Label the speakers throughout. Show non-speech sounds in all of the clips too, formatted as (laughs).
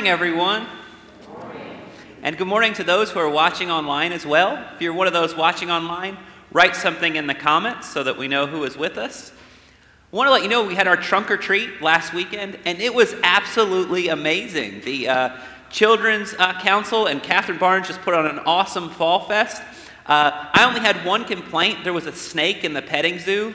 Speaker 1: morning, everyone. And good morning to those who are watching online as well. If you're one of those watching online, write something in the comments so that we know who is with us. I want to let you know we had our trunk or treat last weekend, and it was absolutely amazing. The uh, Children's uh, Council and Catherine Barnes just put on an awesome fall fest. Uh, I only had one complaint there was a snake in the petting zoo.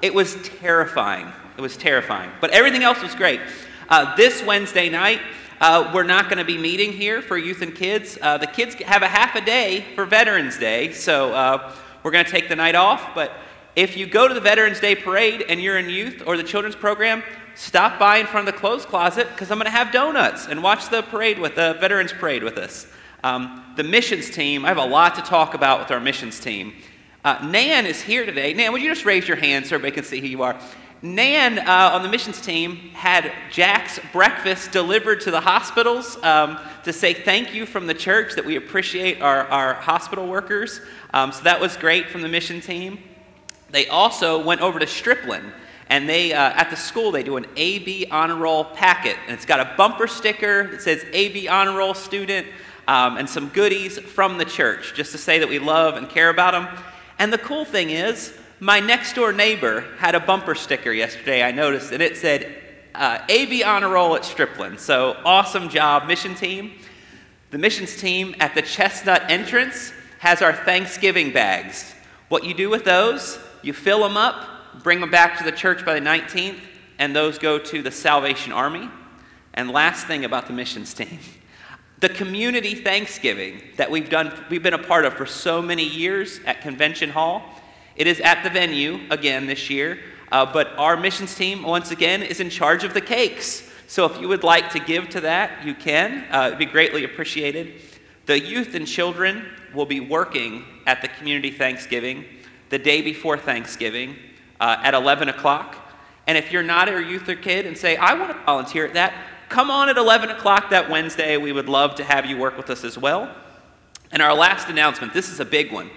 Speaker 1: It was terrifying. It was terrifying. But everything else was great. Uh, this Wednesday night, uh, we're not going to be meeting here for youth and kids. Uh, the kids have a half a day for Veterans Day, so uh, we're going to take the night off. But if you go to the Veterans Day parade and you're in youth or the children's program, stop by in front of the clothes closet because I'm going to have donuts and watch the parade with the Veterans Parade with us. Um, the missions team, I have a lot to talk about with our missions team. Uh, Nan is here today. Nan, would you just raise your hand so everybody can see who you are? Nan uh, on the missions team had Jack's breakfast delivered to the hospitals um, to say thank you from the church that we appreciate our, our hospital workers. Um, so that was great from the mission team. They also went over to Stripling and they uh, at the school they do an AB honor roll packet and it's got a bumper sticker that says AB honor roll student um, and some goodies from the church just to say that we love and care about them. And the cool thing is my next door neighbor had a bumper sticker yesterday, I noticed, and it said, uh, AB Honor Roll at Stripling. So awesome job, mission team. The missions team at the Chestnut entrance has our Thanksgiving bags. What you do with those, you fill them up, bring them back to the church by the 19th, and those go to the Salvation Army. And last thing about the missions team (laughs) the community Thanksgiving that we've done, we've been a part of for so many years at Convention Hall it is at the venue again this year, uh, but our missions team, once again, is in charge of the cakes. So if you would like to give to that, you can. Uh, it'd be greatly appreciated. The youth and children will be working at the community Thanksgiving the day before Thanksgiving uh, at 11 o'clock. And if you're not a youth or kid and say, I want to volunteer at that, come on at 11 o'clock that Wednesday. We would love to have you work with us as well. And our last announcement this is a big one.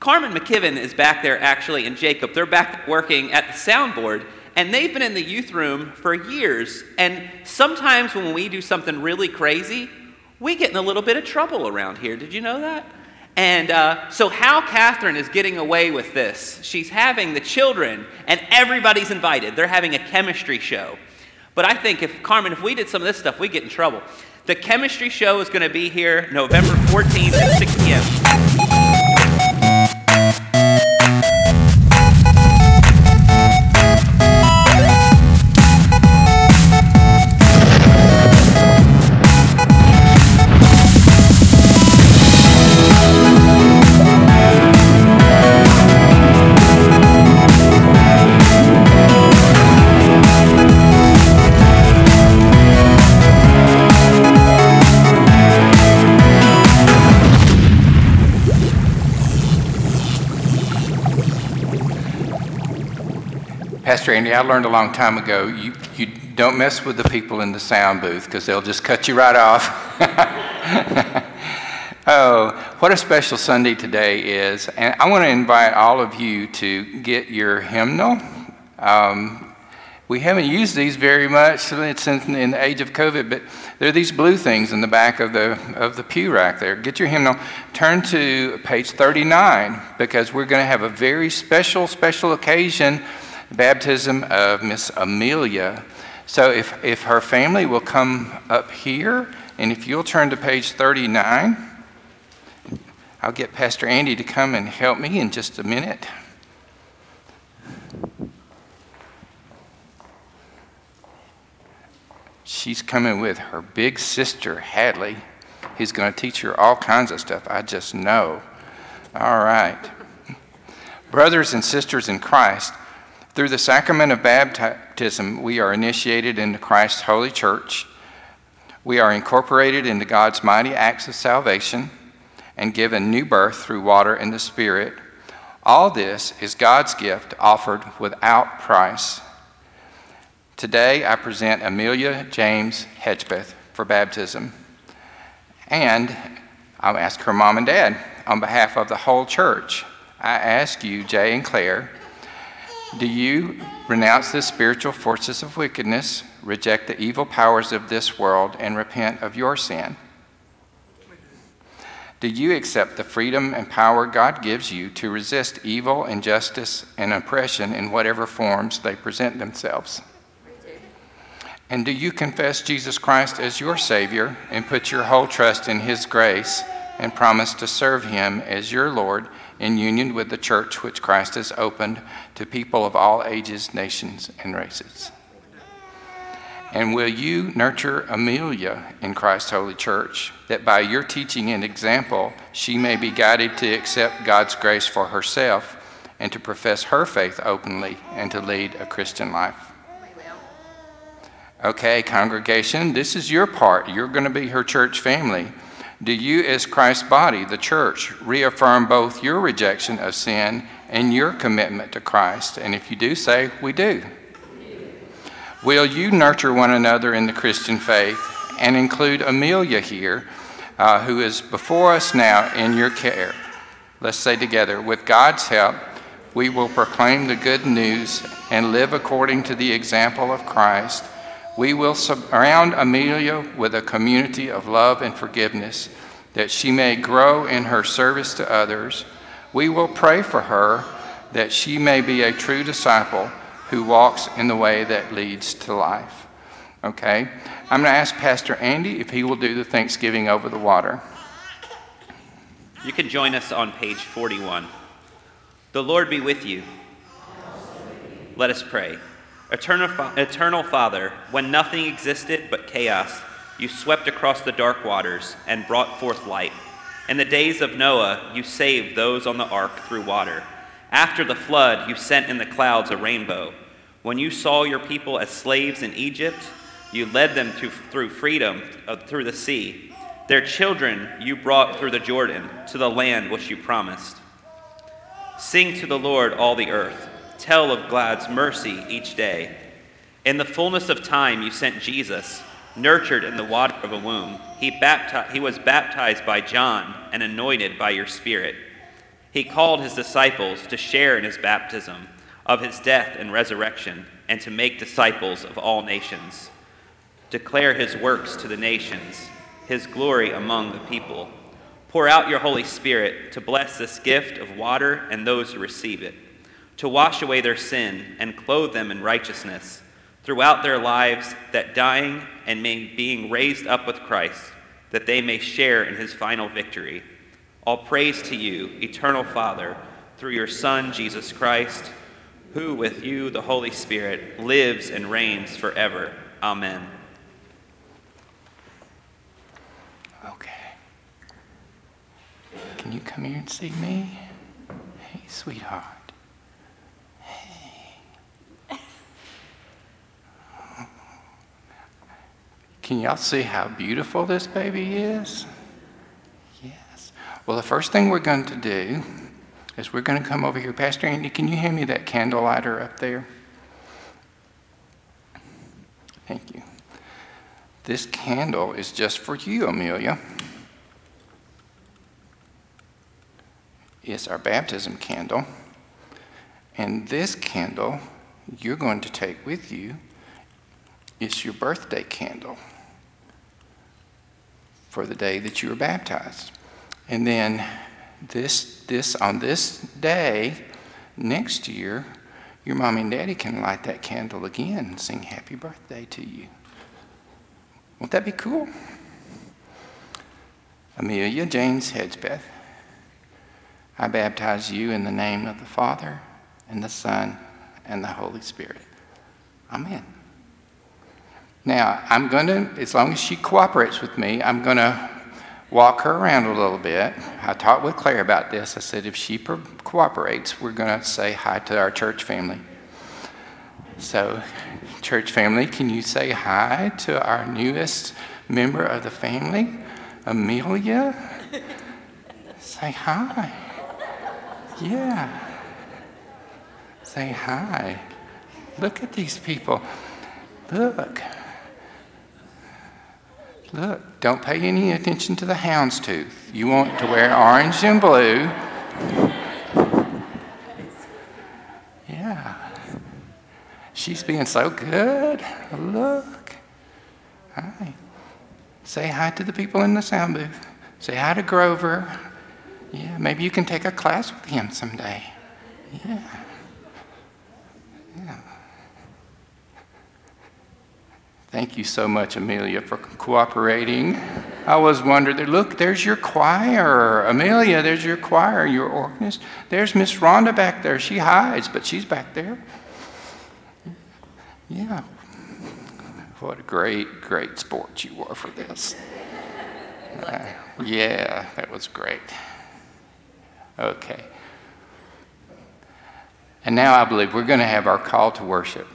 Speaker 1: Carmen McKibben is back there actually, and Jacob. They're back working at the soundboard, and they've been in the youth room for years. And sometimes when we do something really crazy, we get in a little bit of trouble around here. Did you know that? And uh, so, how Catherine is getting away with this, she's having the children, and everybody's invited. They're having a chemistry show. But I think if, Carmen, if we did some of this stuff, we'd get in trouble. The chemistry show is going to be here November 14th at 6 p.m.
Speaker 2: Pastor Andy, I learned a long time ago you, you don't mess with the people in the sound booth because they'll just cut you right off. (laughs) oh, what a special Sunday today is. And I want to invite all of you to get your hymnal. Um, we haven't used these very much since in the age of COVID, but there are these blue things in the back of the, of the pew rack there. Get your hymnal. Turn to page 39 because we're going to have a very special, special occasion baptism of Miss Amelia. So if, if her family will come up here, and if you'll turn to page 39, I'll get Pastor Andy to come and help me in just a minute. She's coming with her big sister, Hadley. He's going to teach her all kinds of stuff. I just know. All right. Brothers and sisters in Christ, through the sacrament of baptism, we are initiated into Christ's holy church. We are incorporated into God's mighty acts of salvation and given new birth through water and the Spirit. All this is God's gift offered without price. Today, I present Amelia James Hedgepeth for baptism. And I'll ask her mom and dad on behalf of the whole church. I ask you, Jay and Claire, Do you renounce the spiritual forces of wickedness, reject the evil powers of this world, and repent of your sin? Do you accept the freedom and power God gives you to resist evil, injustice, and oppression in whatever forms they present themselves? And do you confess Jesus Christ as your Savior and put your whole trust in His grace and promise to serve Him as your Lord in union with the church which Christ has opened to people of all ages, nations, and races? And will you nurture Amelia in Christ's holy church, that by your teaching and example, she may be guided to accept God's grace for herself and to profess her faith openly and to lead a Christian life? Okay, congregation, this is your part. You're going to be her church family. Do you, as Christ's body, the church, reaffirm both your rejection of sin and your commitment to Christ? And if you do, say, We do. Will you nurture one another in the Christian faith and include Amelia here, uh, who is before us now in your care? Let's say together, with God's help, we will proclaim the good news and live according to the example of Christ we will surround Amelia with a community of love and forgiveness that she may grow in her service to others. We will pray for her that she may be a true disciple who walks in the way that leads to life. Okay? I'm going to ask Pastor Andy if he will do the Thanksgiving over the water.
Speaker 1: You can join us on page 41. The Lord be with you. Let us pray. Eternal, Eternal Father, when nothing existed but chaos, you swept across the dark waters and brought forth light. In the days of Noah, you saved those on the ark through water. After the flood, you sent in the clouds a rainbow. When you saw your people as slaves in Egypt, you led them to, through freedom uh, through the sea. Their children you brought through the Jordan to the land which you promised. Sing to the Lord, all the earth tell of God's mercy each day. In the fullness of time, you sent Jesus, nurtured in the water of a womb. He, bapti- he was baptized by John and anointed by your Spirit. He called his disciples to share in his baptism, of his death and resurrection, and to make disciples of all nations. Declare his works to the nations, his glory among the people. Pour out your Holy Spirit to bless this gift of water and those who receive it to wash away their sin and clothe them in righteousness throughout their lives, that dying and being raised up with Christ, that they may share in his final victory. All praise to you, eternal Father, through your Son, Jesus Christ, who with you, the Holy Spirit, lives and reigns forever. Amen.
Speaker 2: Okay. Can you come here and see me? Hey, sweetheart. Can y'all see how beautiful this baby is? Yes. Well, the first thing we're going to do is we're going to come over here. Pastor Andy, can you hand me that candle lighter up there? Thank you. This candle is just for you, Amelia. It's our baptism candle. And this candle you're going to take with you. It's your birthday candle for the day that you were baptized. And then this, this on this day next year, your mom and daddy can light that candle again and sing happy birthday to you. Won't that be cool? Amelia James Hedgepeth, I baptize you in the name of the Father and the Son and the Holy Spirit. Amen. Now, I'm going to, as long as she cooperates with me, I'm going to walk her around a little bit. I talked with Claire about this. I said, if she cooperates, we're going to say hi to our church family. So, church family, can you say hi to our newest member of the family, Amelia? say hi. Yeah. Say hi. Look at these people. Look. Look, don't pay any attention to the houndstooth. You want to wear orange and blue. Yeah.
Speaker 3: She's being so good. Look. Hi. Say hi to the people in the sound booth. Say hi to Grover. Yeah, maybe you can take a class with him someday. Yeah. Yeah. Thank you so much, Amelia, for cooperating. I was wondering, look, there's your choir. Amelia, there's your choir, your organist. There's Miss Rhonda back there. She hides, but she's back there. Yeah. What a great, great sport you were for this. Uh, (laughs) yeah, that was great. Okay. And now I believe we're going to have our call to worship.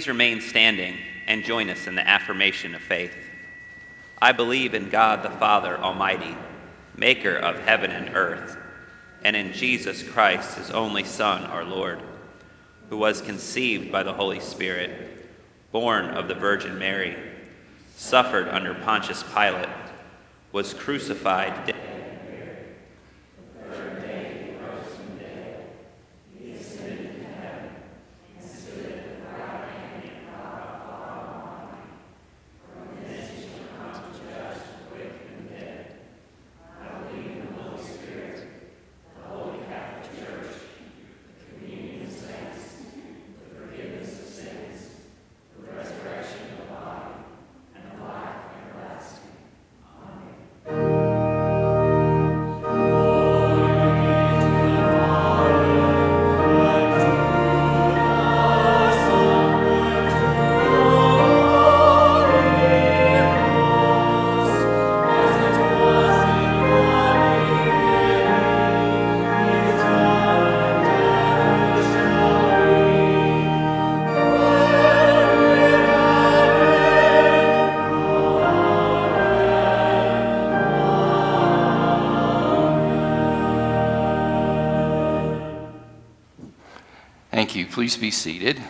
Speaker 1: Please remain standing and join us in the affirmation of faith. I believe in God the Father Almighty, maker of heaven and earth, and in Jesus Christ, his only Son, our Lord, who was conceived by the Holy Spirit, born of the Virgin Mary, suffered under Pontius Pilate, was crucified.
Speaker 2: Please be seated.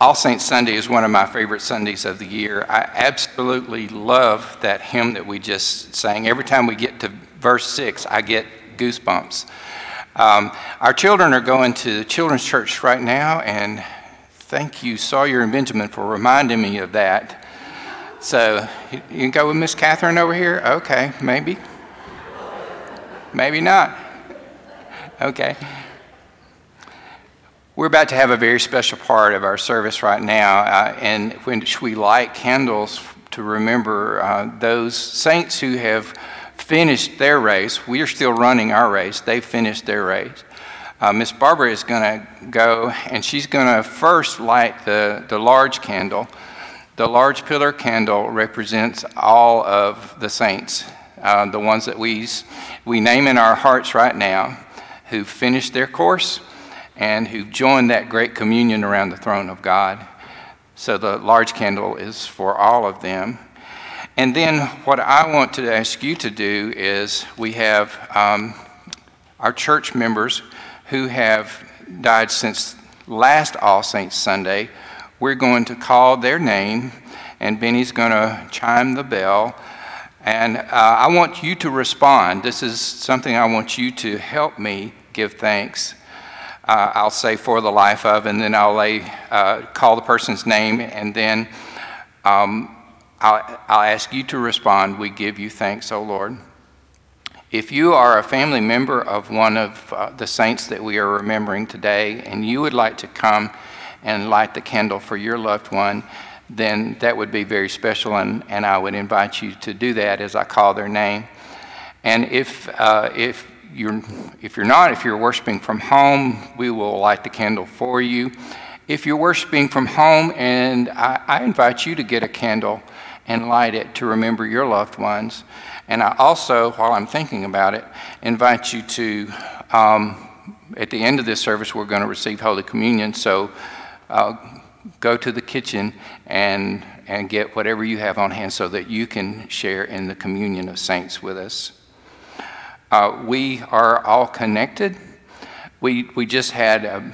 Speaker 2: All Saints Sunday is one of my favorite Sundays of the year. I absolutely love that hymn that we just sang. Every time we get to verse 6, I get goosebumps. Um, our children are going to the children's church right now, and thank you, Sawyer and Benjamin, for reminding me of that. So, you, you can go with Miss Catherine over here? Okay, maybe. Maybe not. Okay. We're about to have a very special part of our service right now, uh, in which we light candles to remember uh, those saints who have finished their race. We are still running our race, they've finished their race. Uh, Miss Barbara is going to go and she's going to first light the, the large candle. The large pillar candle represents all of the saints, uh, the ones that we, we name in our hearts right now who finished their course and who joined that great communion around the throne of God. So the large candle is for all of them. And then what I want to ask you to do is we have um, our church members who have died since last All Saints Sunday. We're going to call their name, and Benny's going to chime the bell. And uh, I want you to respond. This is something I want you to help me give thanks. Uh, I'll say for the life of, and then I'll lay, uh, call the person's name, and then um, I'll, I'll ask you to respond. We give you thanks, O Lord. If you are a family member of one of uh, the saints that we are remembering today, and you would like to come and light the candle for your loved one, then that would be very special, and, and I would invite you to do that as I call their name. And if, uh, if you're, if you're not, if you're worshiping from home, we will light the candle for you. If you're worshiping from home, and I, I invite you to get a candle and light it to remember your loved ones. And I also, while I'm thinking about it, invite you to, um, at the end of this service, we're going to receive Holy Communion. So uh, go to the kitchen and, and get whatever you have on hand so that you can share in the communion of saints with us. Uh, we are all connected. We, we just had a,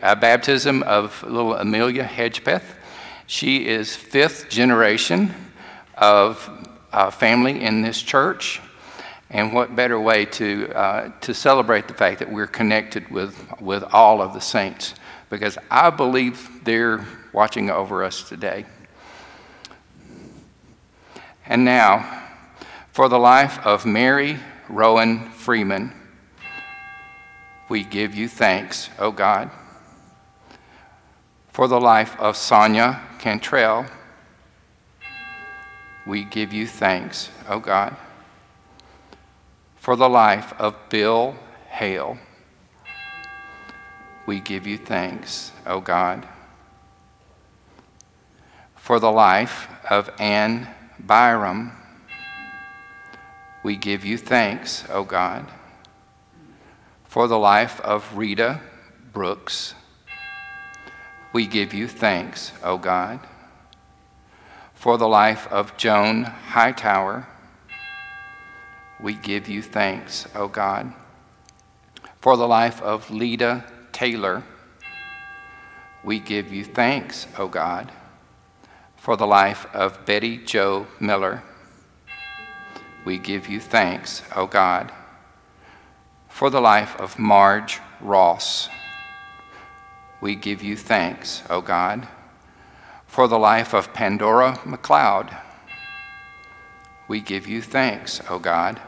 Speaker 2: a baptism of little Amelia Hedgepeth. She is fifth generation of uh, family in this church. And what better way to, uh, to celebrate the fact that we're connected with, with all of the saints? Because I believe they're watching over us today. And now, for the life of Mary Rowan Freeman, we give you thanks, O God. For the life of Sonia Cantrell, we give you thanks, O God. For the life of Bill Hale, we give you thanks, O God. For the life of Anne Byram, we give you thanks, O God, for the life of Rita Brooks. We give you thanks, O God, for the life of Joan Hightower. We give you thanks, O God, for the life of Lita Taylor. We give you thanks, O God, for the life of Betty Joe Miller. We give you thanks, O God, for the life of Marge Ross. We give you thanks, O God, for the life of Pandora McLeod. We give you thanks, O God,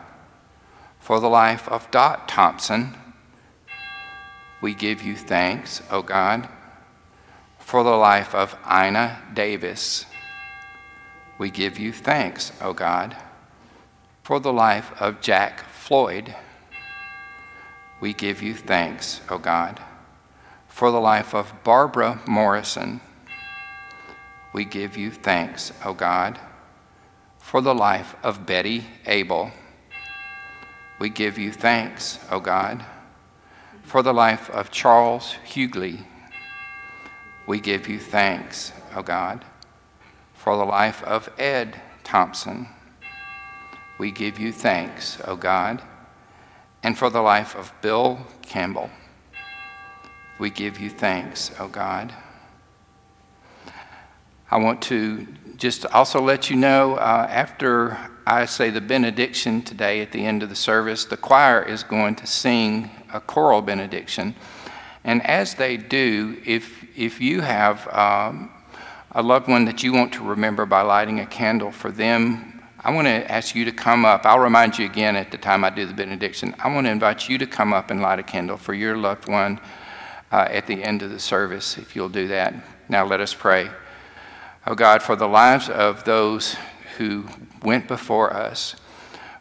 Speaker 2: for the life of Dot Thompson. We give you thanks, O God, for the life of Ina Davis. We give you thanks, O God, for the life of Jack Floyd. We give you thanks, O God for the life of Barbara Morrison. We give you thanks, O God, for the life of Betty Abel. We give you thanks, O God, for the life of Charles Hughley. We give you thanks, O God, for the life of Ed Thompson. We give you thanks, O God, and for the life of Bill Campbell we give you thanks, O God. I want to just also let you know uh, after I say the benediction today at the end of the service, the choir is going to sing a choral benediction. And as they do, if, if you have um, a loved one that you want to remember by lighting a candle for them, I want to ask you to come up. I'll remind you again at the time I do the benediction. I want to invite you to come up and light a candle for your loved one uh, at the end of the service, if you'll do that. Now let us pray. Oh God, for the lives of those who went before us,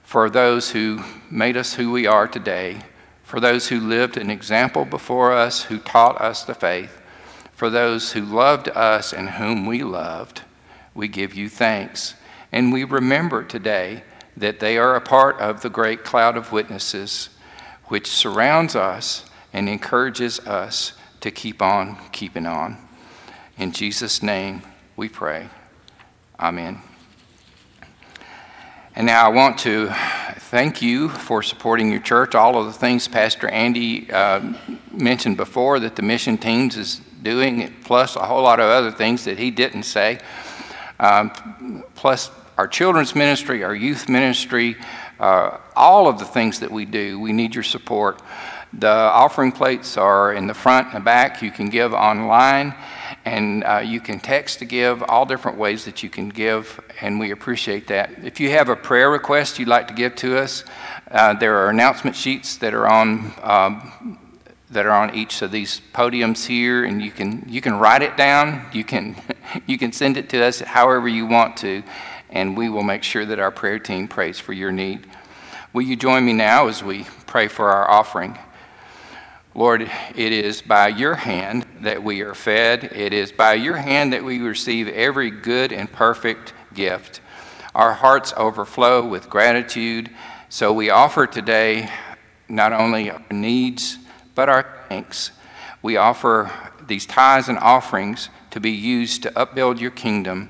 Speaker 2: for those who made us who we are today, for those who lived an example before us, who taught us the faith, for those who loved us and whom we loved, we give you thanks. And we remember today that they are a part of the great cloud of witnesses which surrounds us and encourages us to keep on keeping on. In Jesus' name we pray. Amen. And now I want to thank you for supporting your church. All of the things Pastor Andy uh, mentioned before that the mission teams is doing, plus a whole lot of other things that he didn't say, um, plus our children's ministry, our youth ministry, uh, all of the things that we do. We need your support. The offering plates are in the front and the back. You can give online and uh, you can text to give, all different ways that you can give, and we appreciate that. If you have a prayer request you'd like to give to us, uh, there are announcement sheets that are on. Um, that are on each of these podiums here, and you can you can write it down. You can (laughs) you can send it to us however you want to, and we will make sure that our prayer team prays for your need. Will you join me now as we pray for our offering? Lord, it is by your hand that we are fed. It is by your hand that we receive every good and perfect gift. Our hearts overflow with gratitude. So we offer today not only our needs, but our thanks. We offer these tithes and offerings to be used to upbuild your kingdom.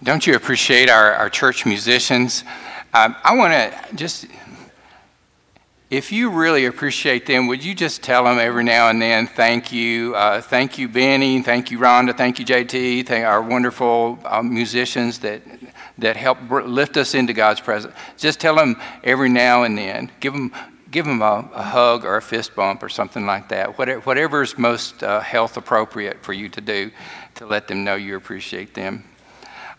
Speaker 2: Don't you appreciate our, our church musicians? Um, I want to just, if you really appreciate them, would you just tell them every now and then, thank you, uh, thank you, Benny, thank you, Rhonda, thank you, JT, thank our wonderful uh, musicians that, that help lift us into God's presence. Just tell them every now and then, give them, give them a, a hug or a fist bump or something like that, whatever, whatever is most uh, health appropriate for you to do to let them know you appreciate them.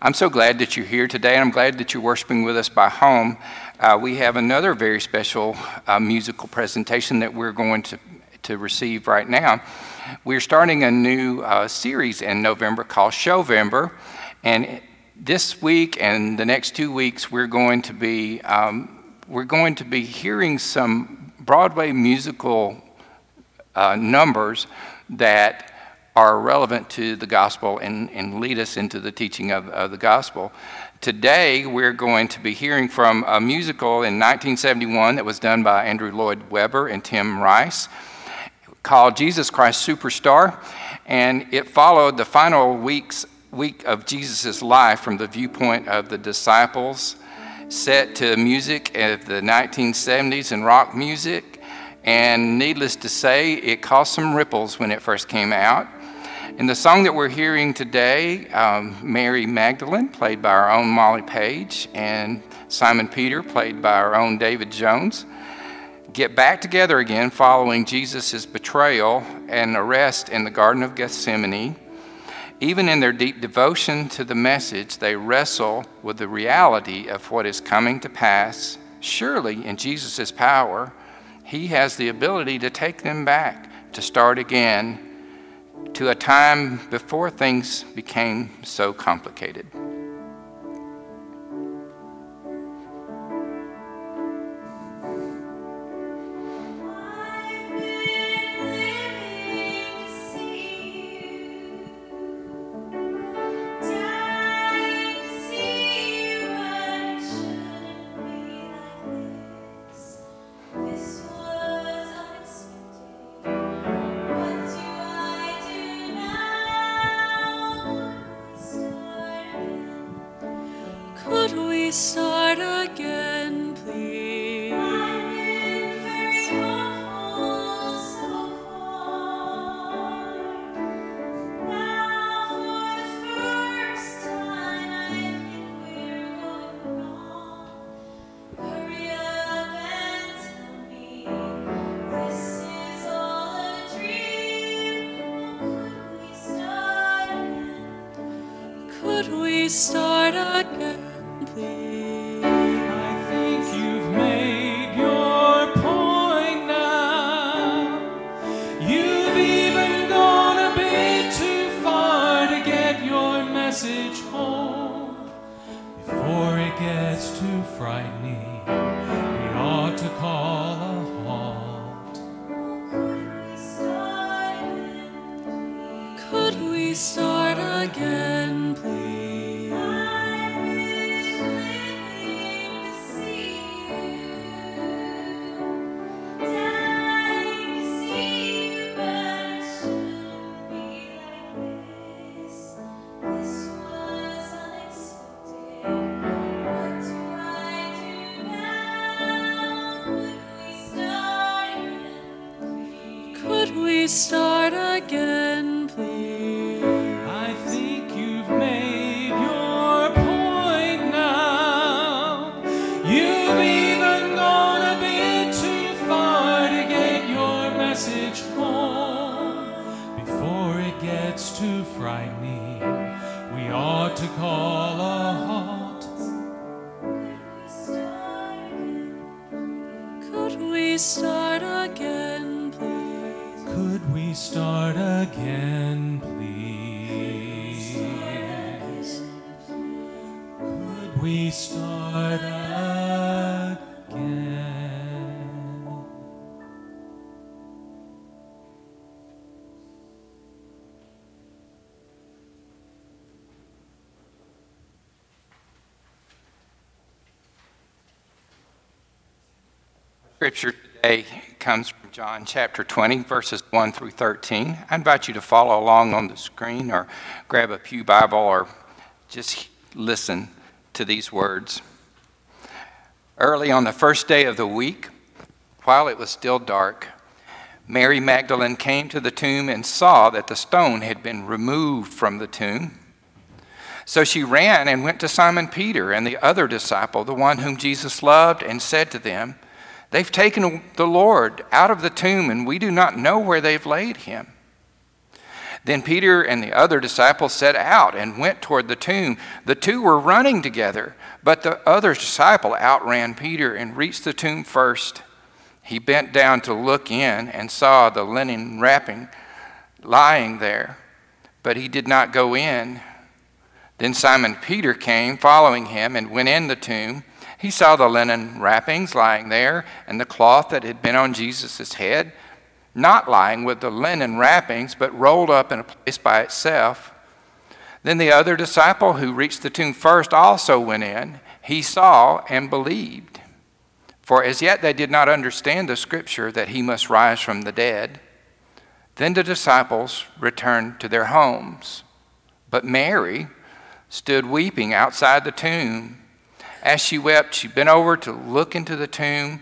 Speaker 2: I'm so glad that you're here today, and I'm glad that you're worshiping with us by home. Uh, we have another very special uh, musical presentation that we're going to, to receive right now. We're starting a new uh, series in November called Showvember, and this week and the next two weeks, we're going to be um, we're going to be hearing some Broadway musical uh, numbers that are relevant to the gospel and, and lead us into the teaching of, of the gospel. Today, we're going to be hearing from a musical in 1971 that was done by Andrew Lloyd Webber and Tim Rice called Jesus Christ Superstar. And it followed the final weeks, week of Jesus' life from the viewpoint of the disciples, set to music of the 1970s and rock music. And needless to say, it caused some ripples when it first came out. In the song that we're hearing today, um, Mary Magdalene, played by our own Molly Page, and Simon Peter, played by our own David Jones, get back together again following Jesus' betrayal and arrest in the Garden of Gethsemane. Even in their deep devotion to the message, they wrestle with the reality of what is coming to pass. Surely, in Jesus' power, He has the ability to take them back, to start again to a time before things became so complicated.
Speaker 3: We
Speaker 4: start again?
Speaker 2: Scripture today comes from John chapter 20, verses 1 through 13. I invite you to follow along on the screen or grab a Pew Bible or just listen to these words. Early on the first day of the week, while it was still dark, Mary Magdalene came to the tomb and saw that the stone had been removed from the tomb. So she ran and went to Simon Peter and the other disciple, the one whom Jesus loved, and said to them, They've taken the Lord out of the tomb, and we do not know where they've laid him. Then Peter and the other disciples set out and went toward the tomb. The two were running together, but the other disciple outran Peter and reached the tomb first. He bent down to look in and saw the linen wrapping lying there, but he did not go in. Then Simon Peter came, following him, and went in the tomb. He saw the linen wrappings lying there, and the cloth that had been on Jesus' head, not lying with the linen wrappings, but rolled up in a place by itself. Then the other disciple who reached the tomb first also went in. He saw and believed. For as yet they did not understand the scripture that he must rise from the dead. Then the disciples returned to their homes. But Mary stood weeping outside the tomb. As she wept, she bent over to look into the tomb,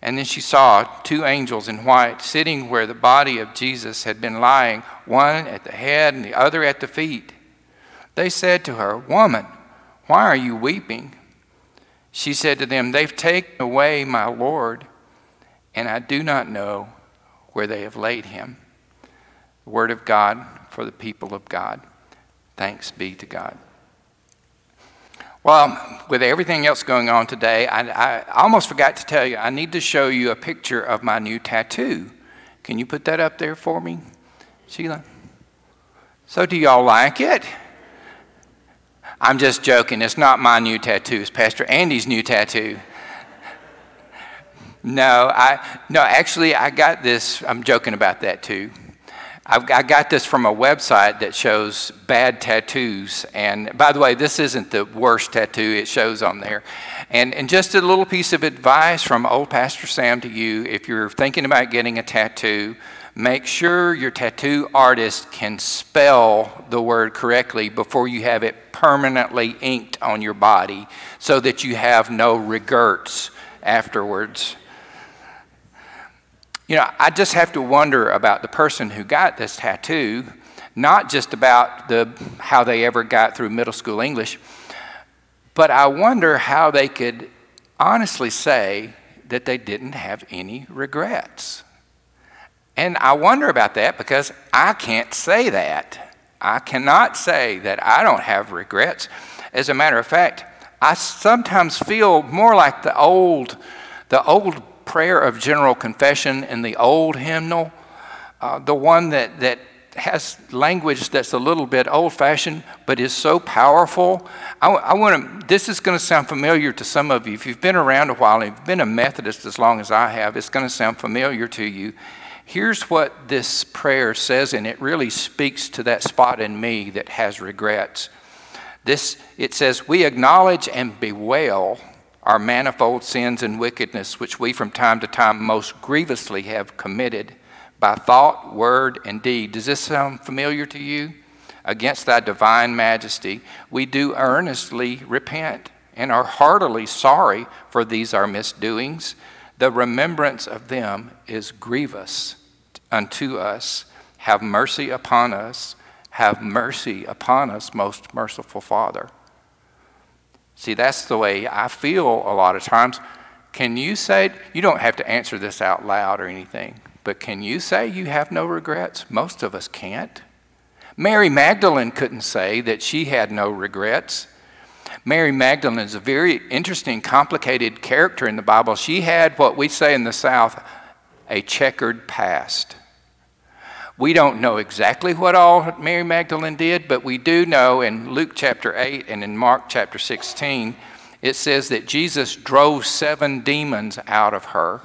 Speaker 2: and then she saw two angels in white sitting where the body of Jesus had been lying, one at the head and the other at the feet. They said to her, Woman, why are you weeping? She said to them, They've taken away my Lord, and I do not know where they have laid him. The word of God for the people of God. Thanks be to God. Well, with everything else going on today, I, I, almost forgot to tell you, I need to show you a picture of my new tattoo. Can you put that up there for me, Sheila? So, do y'all like it? I'm just joking. It's not my new tattoo. It's Pastor Andy's new tattoo. No, I no. Actually, I got this. I'm joking about that too. I've, I got this from a website that shows bad tattoos. And by the way, this isn't the worst tattoo it shows on there. And, and just a little piece of advice from old Pastor Sam to you if you're thinking about getting a tattoo, make sure your tattoo artist can spell the word correctly before you have it permanently inked on your body so that you have no regrets afterwards. You know, I just have to wonder about the person who got this tattoo, not just about the, how they ever got through middle school English, but I wonder how they could honestly say that they didn't have any regrets. And I wonder about that because I can't say that. I cannot say that I don't have regrets. As a matter of fact, I sometimes feel more like the old, the old prayer of general confession in the old hymnal, uh, the one that, that has language that's a little bit old fashioned but is so powerful. I, I want to, this is going to sound familiar to some of you. If you've been around a while and you've been a Methodist as long as I have, it's going to sound familiar to you. Here's what this prayer says, and it really speaks to that spot in me that has regrets. This, it says, We acknowledge and bewail our manifold sins and wickedness, which we from time to time most grievously have committed by thought, word, and deed. Does this sound familiar to you? Against thy divine majesty, we do earnestly repent and are heartily sorry for these our misdoings. The remembrance of them is grievous unto us. Have mercy upon us. Have mercy upon us, most merciful Father. See, that's the way I feel a lot of times. Can you say, you don't have to answer this out loud or anything, but can you say you have no regrets? Most of us can't. Mary Magdalene couldn't say that she had no regrets. Mary Magdalene is a very interesting, complicated character in the Bible. She had what we say in the South a checkered past. We don't know exactly what all Mary Magdalene did, but we do know in Luke chapter 8 and in Mark chapter 16, it says that Jesus drove seven demons out of her.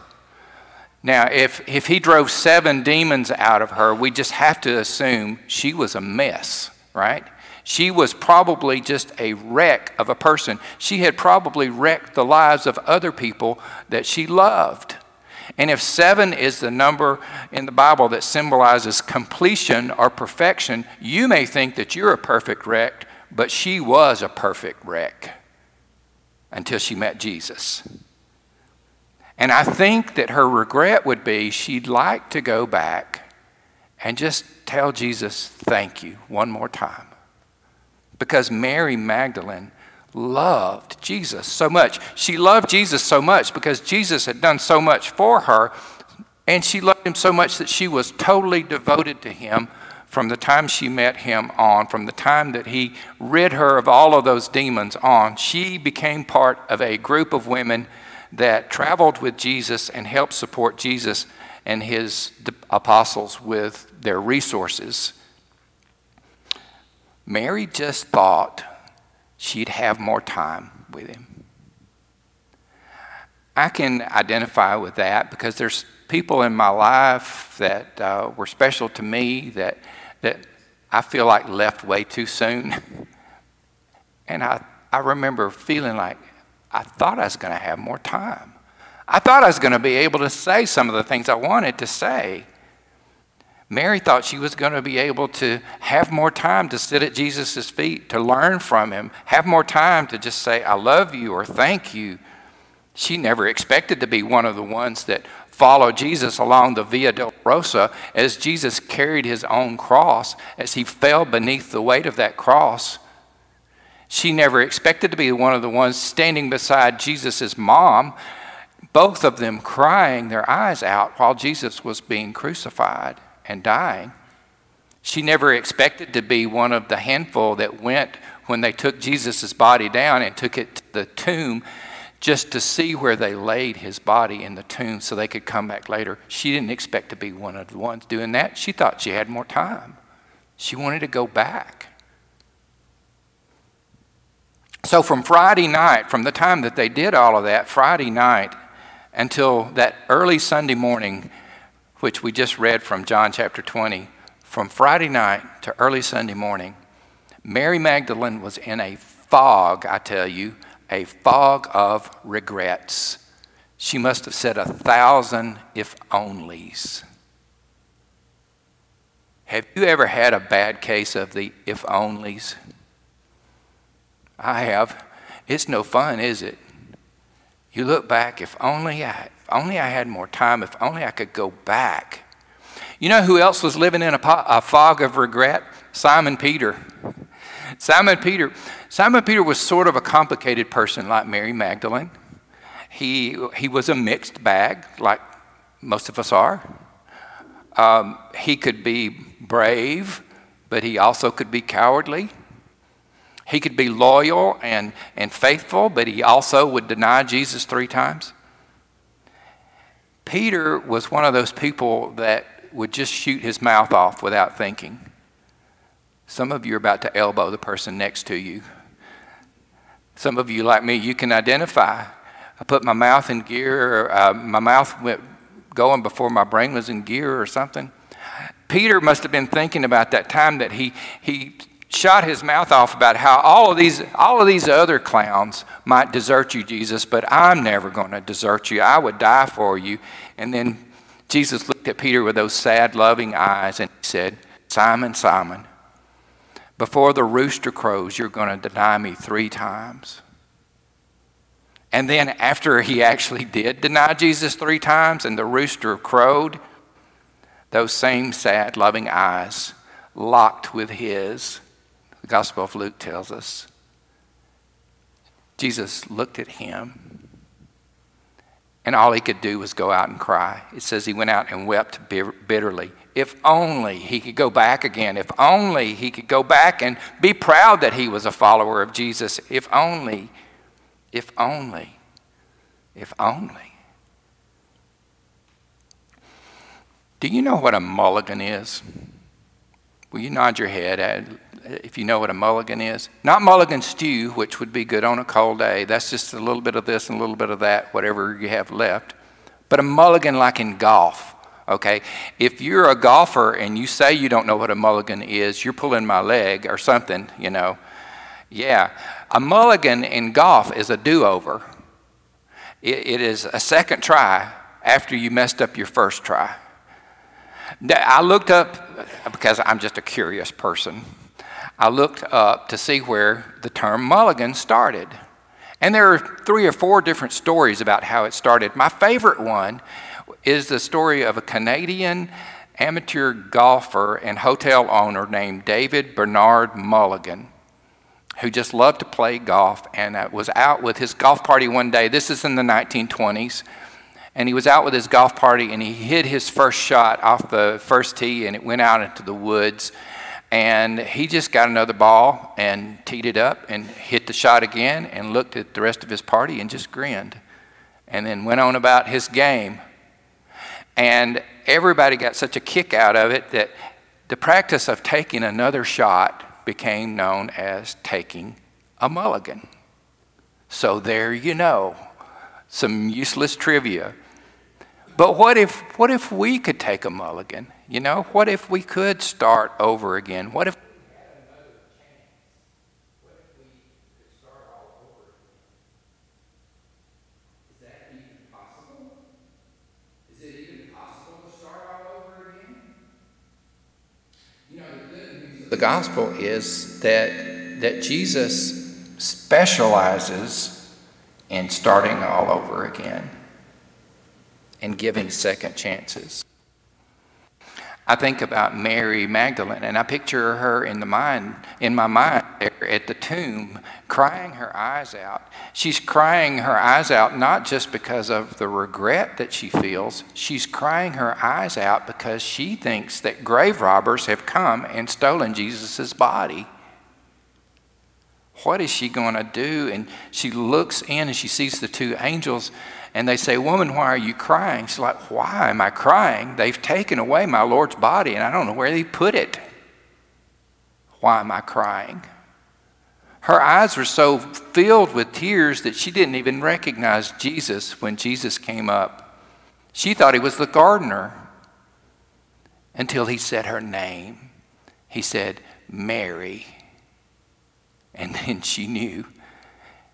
Speaker 2: Now, if, if he drove seven demons out of her, we just have to assume she was a mess, right? She was probably just a wreck of a person. She had probably wrecked the lives of other people that she loved. And if seven is the number in the Bible that symbolizes completion or perfection, you may think that you're a perfect wreck, but she was a perfect wreck until she met Jesus. And I think that her regret would be she'd like to go back and just tell Jesus, thank you, one more time. Because Mary Magdalene loved Jesus so much. She loved Jesus so much because Jesus had done so much for her, and she loved him so much that she was totally devoted to him from the time she met him on, from the time that he rid her of all of those demons on. She became part of a group of women that traveled with Jesus and helped support Jesus and his apostles with their resources. Mary just thought she'd have more time with him. I can identify with that because there's people in my life that uh, were special to me that, that I feel like left way too soon. (laughs) and I, I remember feeling like I thought I was going to have more time. I thought I was going to be able to say some of the things I wanted to say. Mary thought she was going to be able to have more time to sit at Jesus' feet, to learn from him, have more time to just say, I love you or thank you. She never expected to be one of the ones that followed Jesus along the Via Dolorosa as Jesus carried his own cross, as he fell beneath the weight of that cross. She never expected to be one of the ones standing beside Jesus' mom, both of them crying their eyes out while Jesus was being crucified and dying. She never expected to be one of the handful that went when they took Jesus' body down and took it to the tomb just to see where they laid his body in the tomb so they could come back later. She didn't expect to be one of the ones doing that. She thought she had more time. She wanted to go back. So, from Friday night, from the time that they did all of that, Friday night, until that early Sunday morning, which we just read from John chapter 20, from Friday night to early Sunday morning, Mary Magdalene was in a fog, I tell you, a fog of regrets. She must have said a thousand if onlys. Have you ever had a bad case of the if onlys? I have. It's no fun, is it? You look back, if only I, only I had more time, if only I could go back. You know who else was living in a, po- a fog of regret? Simon Peter. Simon Peter. Simon Peter was sort of a complicated person like Mary Magdalene. He, he was a mixed bag, like most of us are. Um, he could be brave, but he also could be cowardly. He could be loyal and, and faithful, but he also would deny Jesus three times. Peter was one of those people that would just shoot his mouth off without thinking. Some of you are about to elbow the person next to you. Some of you, like me, you can identify. I put my mouth in gear, or, uh, my mouth went going before my brain was in gear or something. Peter must have been thinking about that time that he, he shot his mouth off about how all of these all of these other clowns might desert you Jesus but I'm never going to desert you. I would die for you. And then Jesus looked at Peter with those sad loving eyes and he said Simon Simon before the rooster crows you're going to deny me 3 times. And then after he actually did deny Jesus 3 times and the rooster crowed those same sad loving eyes locked with his the Gospel of Luke tells us. Jesus looked at him, and all he could do was go out and cry. It says he went out and wept bitterly. If only he could go back again. If only he could go back and be proud that he was a follower of Jesus. If only, if only, if only. Do you know what a mulligan is? Will you nod your head if you know what a mulligan is? Not mulligan stew, which would be good on a cold day. That's just a little bit of this and a little bit of that, whatever you have left. But a mulligan, like in golf, okay? If you're a golfer and you say you don't know what a mulligan is, you're pulling my leg or something, you know. Yeah. A mulligan in golf is a do over, it, it is a second try after you messed up your first try. I looked up, because I'm just a curious person, I looked up to see where the term mulligan started. And there are three or four different stories about how it started. My favorite one is the story of a Canadian amateur golfer and hotel owner named David Bernard Mulligan, who just loved to play golf and uh, was out with his golf party one day. This is in the 1920s. And he was out with his golf party and he hit his first shot off the first tee and it went out into the woods. And he just got another ball and teed it up and hit the shot again and looked at the rest of his party and just grinned. And then went on about his game. And everybody got such a kick out of it that the practice of taking another shot became known as taking a mulligan. So there you know, some useless trivia. But what if, what if we could take a mulligan? You know, what if we could start over again? What if the gospel is that, that Jesus specializes in starting all over again and giving second chances. I think about Mary Magdalene, and I picture her in the mind, in my mind, there at the tomb, crying her eyes out. She's crying her eyes out not just because of the regret that she feels. She's crying her eyes out because she thinks that grave robbers have come and stolen Jesus' body. What is she going to do? And she looks in and she sees the two angels and they say, Woman, why are you crying? She's like, Why am I crying? They've taken away my Lord's body, and I don't know where they put it. Why am I crying? Her eyes were so filled with tears that she didn't even recognize Jesus when Jesus came up. She thought he was the gardener until he said her name. He said, Mary. And (laughs) then she knew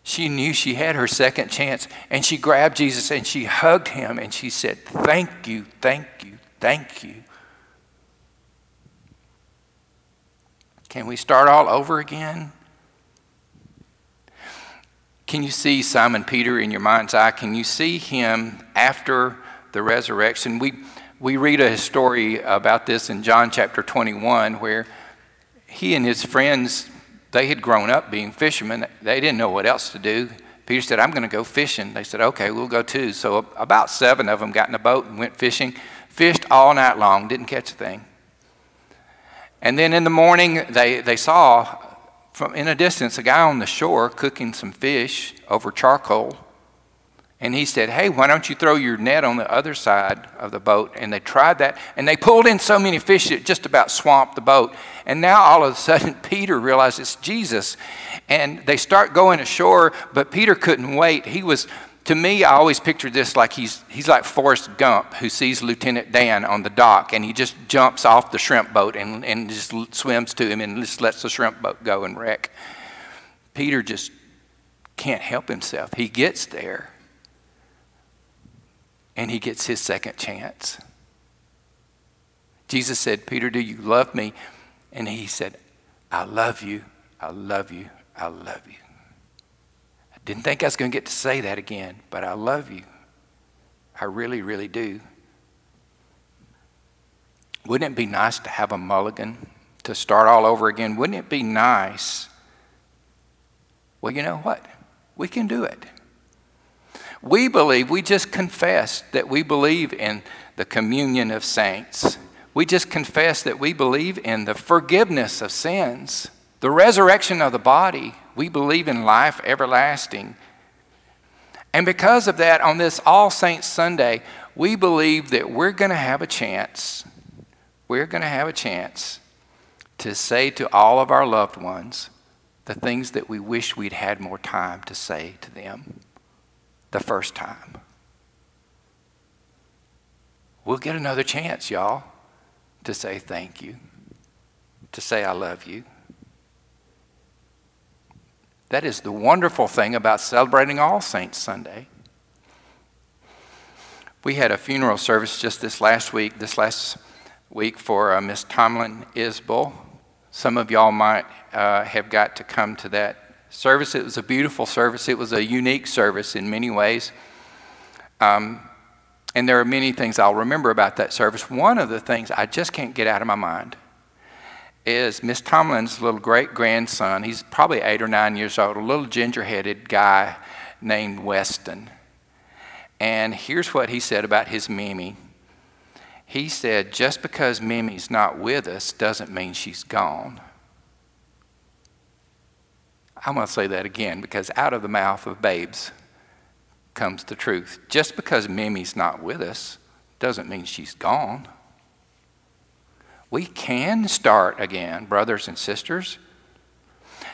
Speaker 2: she knew she had her second chance and she grabbed Jesus and she hugged him and she said, Thank you, thank you, thank you. Can we start all over again? Can you see Simon Peter in your mind's eye? Can you see him after the resurrection? We, we read a story about this in John chapter 21 where he and his friends they had grown up being fishermen. They didn't know what else to do. Peter said, I'm going to go fishing. They said, okay, we'll go too. So about seven of them got in a boat and went fishing, fished all night long, didn't catch a thing. And then in the morning, they, they saw from in a distance a guy on the shore cooking some fish over charcoal. And he said, Hey, why don't you throw your net on the other side of the boat? And they tried that, and they pulled in so many fish that just about swamped the boat. And now all of a sudden, (laughs) Peter realizes it's Jesus. And they start going ashore, but Peter couldn't wait. He was, to me, I always pictured this like he's, he's like Forrest Gump, who sees Lieutenant Dan on the dock, and he just jumps off the shrimp boat and, and just swims to him and just lets the shrimp boat go and wreck. Peter just can't help himself. He gets there and he gets his second chance. Jesus said, Peter, do you love me? And he said, I love you, I love you, I love you. I didn't think I was going to get to say that again, but I love you. I really, really do. Wouldn't it be nice to have a mulligan to start all over again? Wouldn't it be nice? Well, you know what? We can do it. We believe, we just confess that we believe in the communion of saints. We just confess that we believe in the forgiveness of sins, the resurrection of the body. We believe in life everlasting. And because of that, on this All Saints Sunday, we believe that we're going to have a chance. We're going to have a chance to say to all of our loved ones the things that we wish we'd had more time to say to them the first time. We'll get another chance, y'all, to say thank you, to say I love you. That is the wonderful thing about celebrating All Saints Sunday. We had a funeral service just this last week, this last week for uh, Miss Tomlin Isbell, Some of y'all might uh, have got to come to that service. It was a beautiful service, it was a unique service in many ways. Um, and there are many things I'll remember about that service. One of the things I just can't get out of my mind is Miss Tomlin's little great grandson. He's probably eight or nine years old, a little ginger headed guy named Weston. And here's what he said about his Mimi. He said, Just because Mimi's not with us doesn't mean she's gone. I'm going to say that again because out of the mouth of babes comes the truth. Just because Mimi's not with us doesn't mean she's gone. We can start again, brothers and sisters.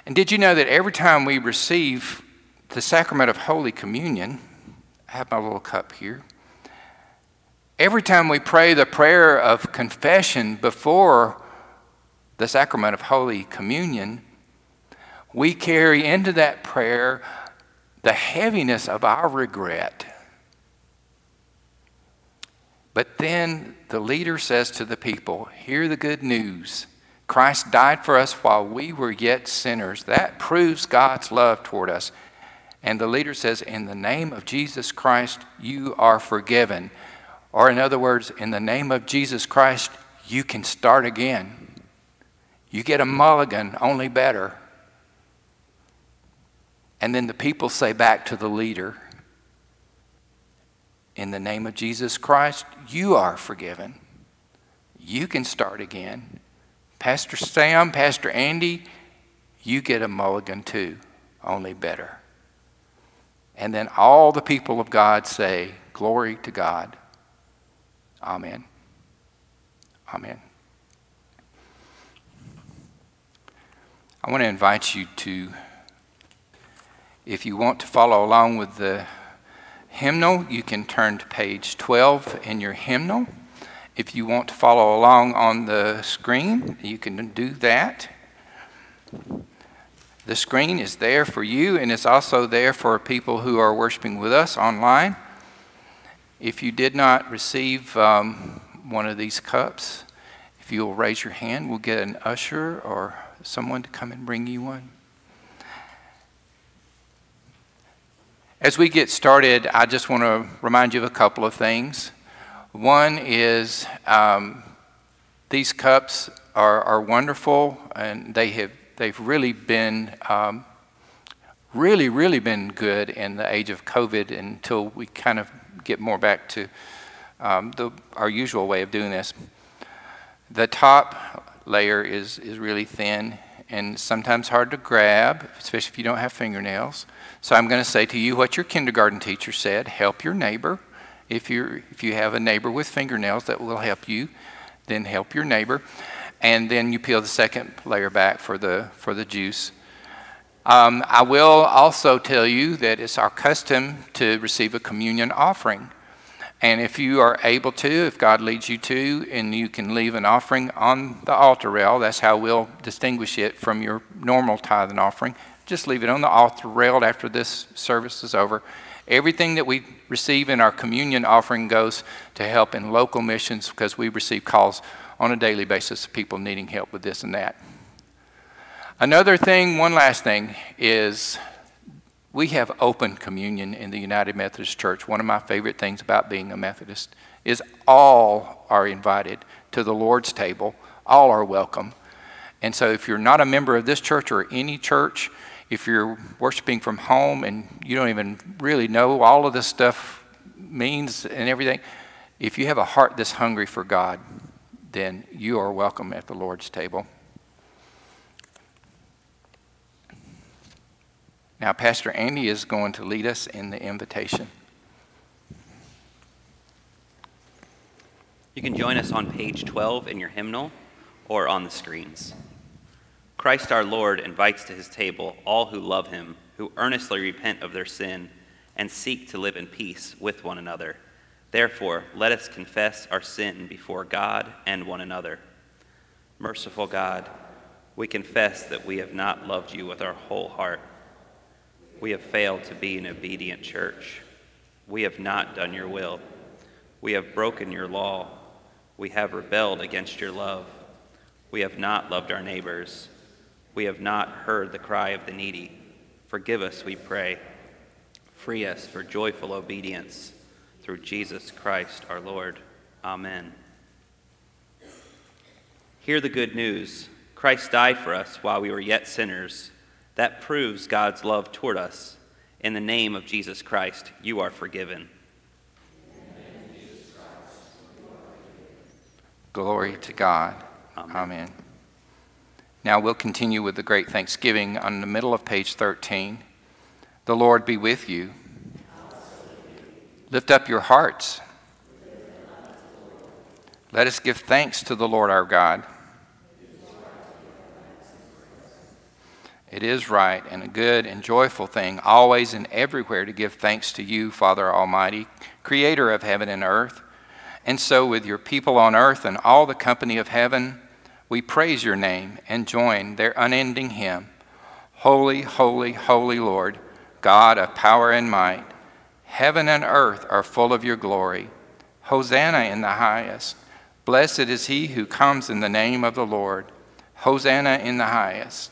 Speaker 2: And did you know that every time we receive the sacrament of Holy Communion, I have my little cup here. Every time we pray the prayer of confession before the sacrament of Holy Communion, we carry into that prayer the heaviness of our regret. But then the leader says to the people, Hear the good news. Christ died for us while we were yet sinners. That proves God's love toward us. And the leader says, In the name of Jesus Christ, you are forgiven. Or, in other words, in the name of Jesus Christ, you can start again. You get a mulligan, only better. And then the people say back to the leader, In the name of Jesus Christ, you are forgiven. You can start again. Pastor Sam, Pastor Andy, you get a mulligan too, only better. And then all the people of God say, Glory to God. Amen. Amen. I want to invite you to if you want to follow along with the hymnal, you can turn to page 12 in your hymnal. If you want to follow along on the screen, you can do that. The screen is there for you, and it's also there for people who are worshiping with us online. If you did not receive um, one of these cups, if you'll raise your hand, we'll get an usher or someone to come and bring you one. As we get started, I just want to remind you of a couple of things. One is um, these cups are, are wonderful, and they have they've really been um, really really been good in the age of COVID until we kind of get more back to um, the, our usual way of doing this. The top layer is is really thin and sometimes hard to grab, especially if you don't have fingernails. So I'm going to say to you what your kindergarten teacher said help your neighbor. If, you if you have a neighbor with fingernails that will help you, then help your neighbor. And then you peel the second layer back for the, for the juice. Um, I will also tell you that it's our custom to receive a communion offering. And if you are able to, if God leads you to, and you can leave an offering on the altar rail, that's how we'll distinguish it from your normal tithe and offering. Just leave it on the altar rail after this service is over. Everything that we receive in our communion offering goes to help in local missions because we receive calls on a daily basis of people needing help with this and that. Another thing, one last thing, is we have open communion in the United Methodist Church. One of my favorite things about being a Methodist is all are invited to the Lord's table, all are welcome. And so if you're not a member of this church or any church, if you're worshiping from home and you don't even really know all of this stuff means and everything, if you have a heart that's hungry for God, then you are welcome at the Lord's table. Now, Pastor Andy is going to lead us in the invitation.
Speaker 1: You can join us on page 12 in your hymnal or on the screens. Christ our Lord invites to his table all who love him, who earnestly repent of their sin, and seek to live in peace with one another. Therefore, let us confess our sin before God and one another. Merciful God, we confess that we have not loved you with our whole heart. We have failed to be an obedient church. We have not done your will. We have broken your law. We have rebelled against your love. We have not loved our neighbors. We have not heard the cry of the needy. Forgive us, we pray. Free us for joyful obedience through Jesus Christ our Lord. Amen. Hear the good news. Christ died for us while we were yet sinners. That proves God's love toward us. In the name of Jesus Christ, you are forgiven.
Speaker 2: Glory to God.
Speaker 1: Amen.
Speaker 2: Amen. Now we'll continue with the great thanksgiving on the middle of page 13. The Lord be with you. Lift up your hearts. Let us give thanks to the Lord our God. It is right and a good and joyful thing, always and everywhere, to give thanks to you, Father Almighty, creator of heaven and earth. And so, with your people on earth and all the company of heaven, we praise your name and join their unending hymn Holy, holy, holy Lord, God of power and might. Heaven and earth are full of your glory. Hosanna in the highest. Blessed is he who comes in the name of the Lord. Hosanna in the highest.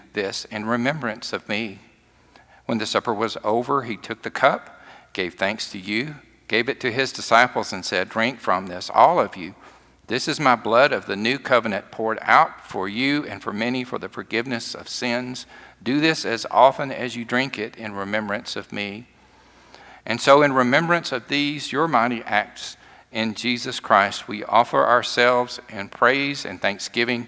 Speaker 2: this in remembrance of me. When the supper was over, he took the cup gave thanks to you, gave it to his disciples, and said, Drink from this, all of you. This is my blood of the new covenant poured out for you and for many for the forgiveness of sins. Do this as often as you drink it in remembrance of me. And so, in remembrance of these, your mighty acts in Jesus Christ, we offer ourselves in praise and thanksgiving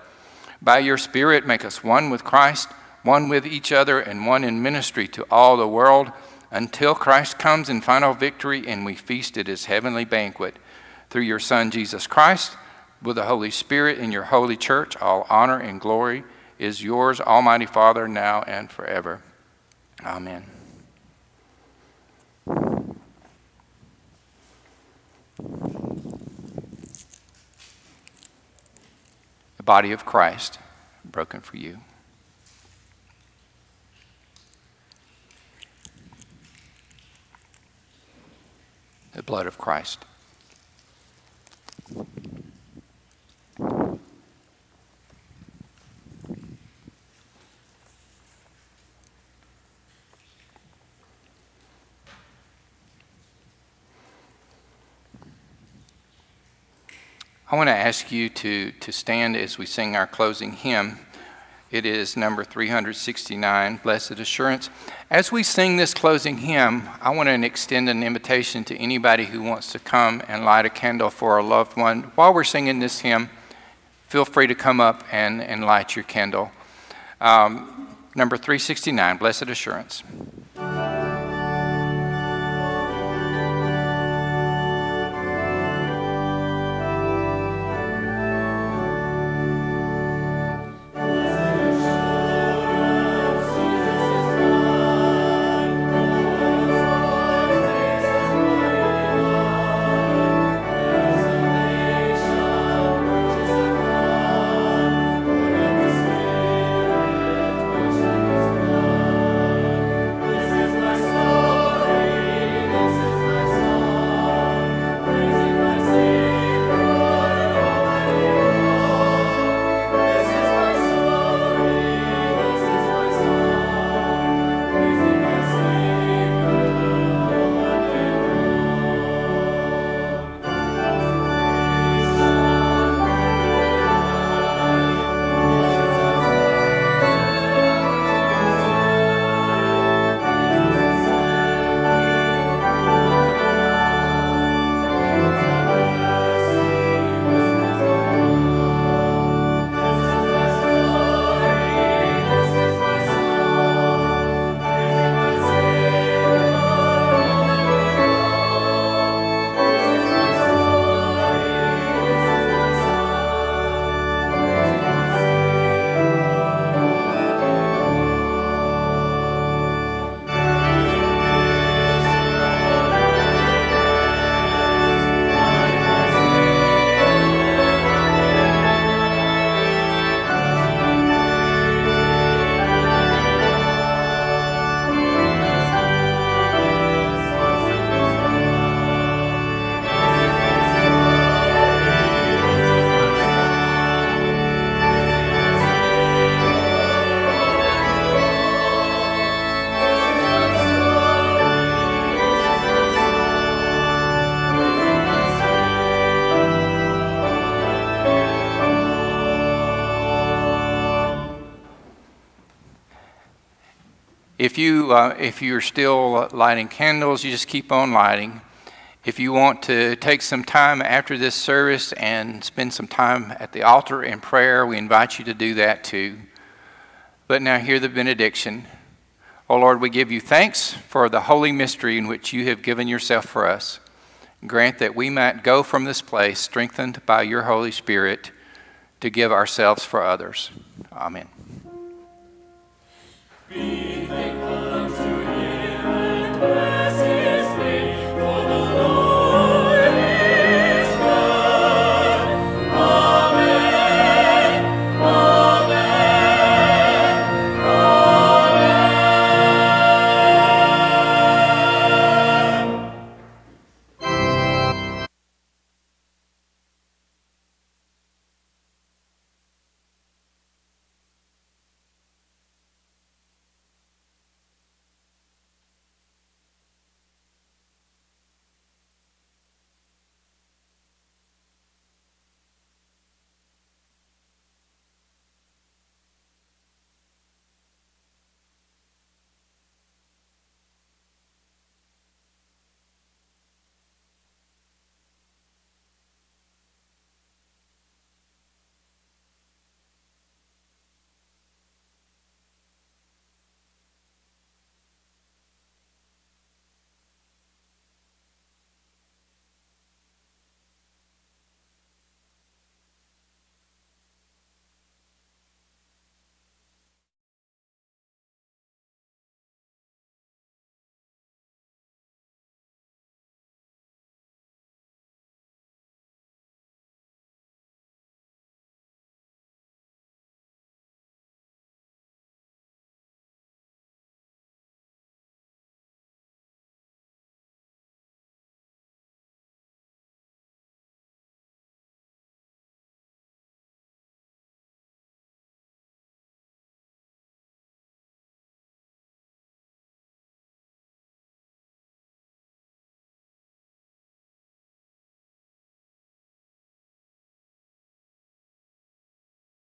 Speaker 2: By your Spirit, make us one with Christ, one with each other, and one in ministry to all the world until Christ comes in final victory and we feast at his heavenly banquet. Through your Son, Jesus Christ, with the Holy Spirit in your holy church, all honor and glory is yours, Almighty Father, now and forever. Amen. The body of Christ broken for you. the blood of Christ. I want to ask you to, to stand as we sing our closing hymn. It is number 369, Blessed Assurance. As we sing this closing hymn, I want to extend an invitation to anybody who wants to come and light a candle for a loved one. While we're singing this hymn, feel free to come up and, and light your candle. Um, number 369, Blessed Assurance. If, you, uh, if you're still lighting candles, you just keep on lighting. If you want to take some time after this service and spend some time at the altar in prayer, we invite you to do that too. But now, hear the benediction. O Lord, we give you thanks for the holy mystery in which you have given yourself for us. Grant that we might go from this place strengthened by your Holy Spirit to give ourselves for others. Amen.
Speaker 3: Be